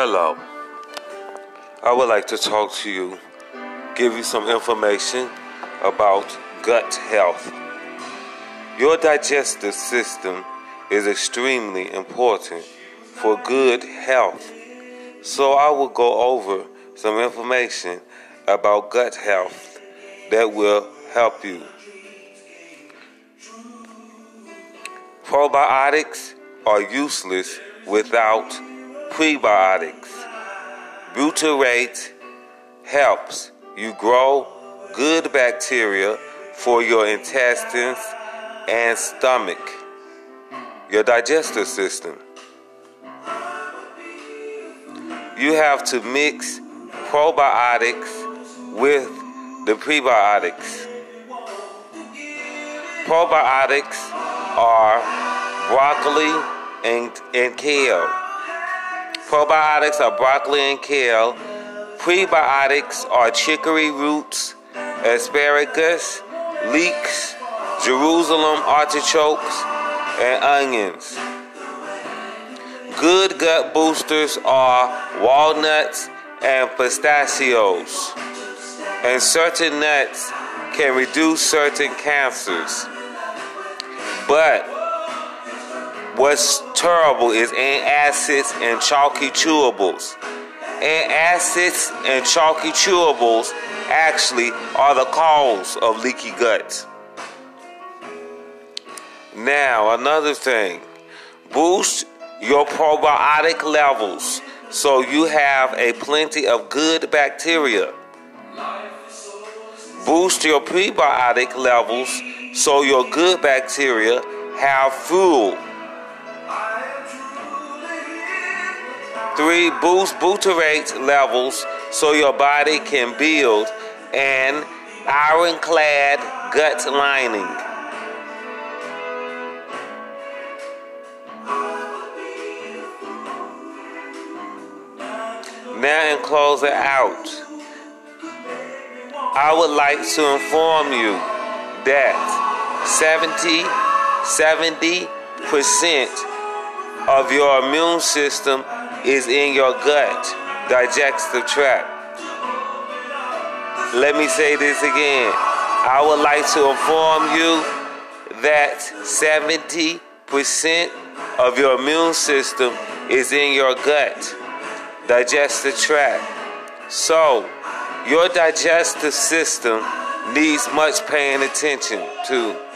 Hello. I would like to talk to you, give you some information about gut health. Your digestive system is extremely important for good health. So I will go over some information about gut health that will help you. Probiotics are useless without prebiotics. Butyrate helps you grow good bacteria for your intestines and stomach, your digestive system. You have to mix probiotics with the prebiotics. Probiotics are broccoli and, and kale. Probiotics are broccoli and kale. Prebiotics are chicory roots, asparagus, leeks, Jerusalem artichokes, and onions. Good gut boosters are walnuts and pistachios. And certain nuts can reduce certain cancers. But what's terrible is antacids and chalky chewables. Antacids and chalky chewables actually are the cause of leaky guts. Now, another thing boost your probiotic levels so you have a plenty of good bacteria. Boost your prebiotic levels so your good bacteria have fuel. Three, boost butyrate levels so your body can build an ironclad gut lining. Now, in closing out, I would like to inform you that 70 70% of your immune system is in your gut, digestive tract. Let me say this again. I would like to inform you that 70% of your immune system is in your gut, digestive tract. So, your digestive system needs much paying attention to.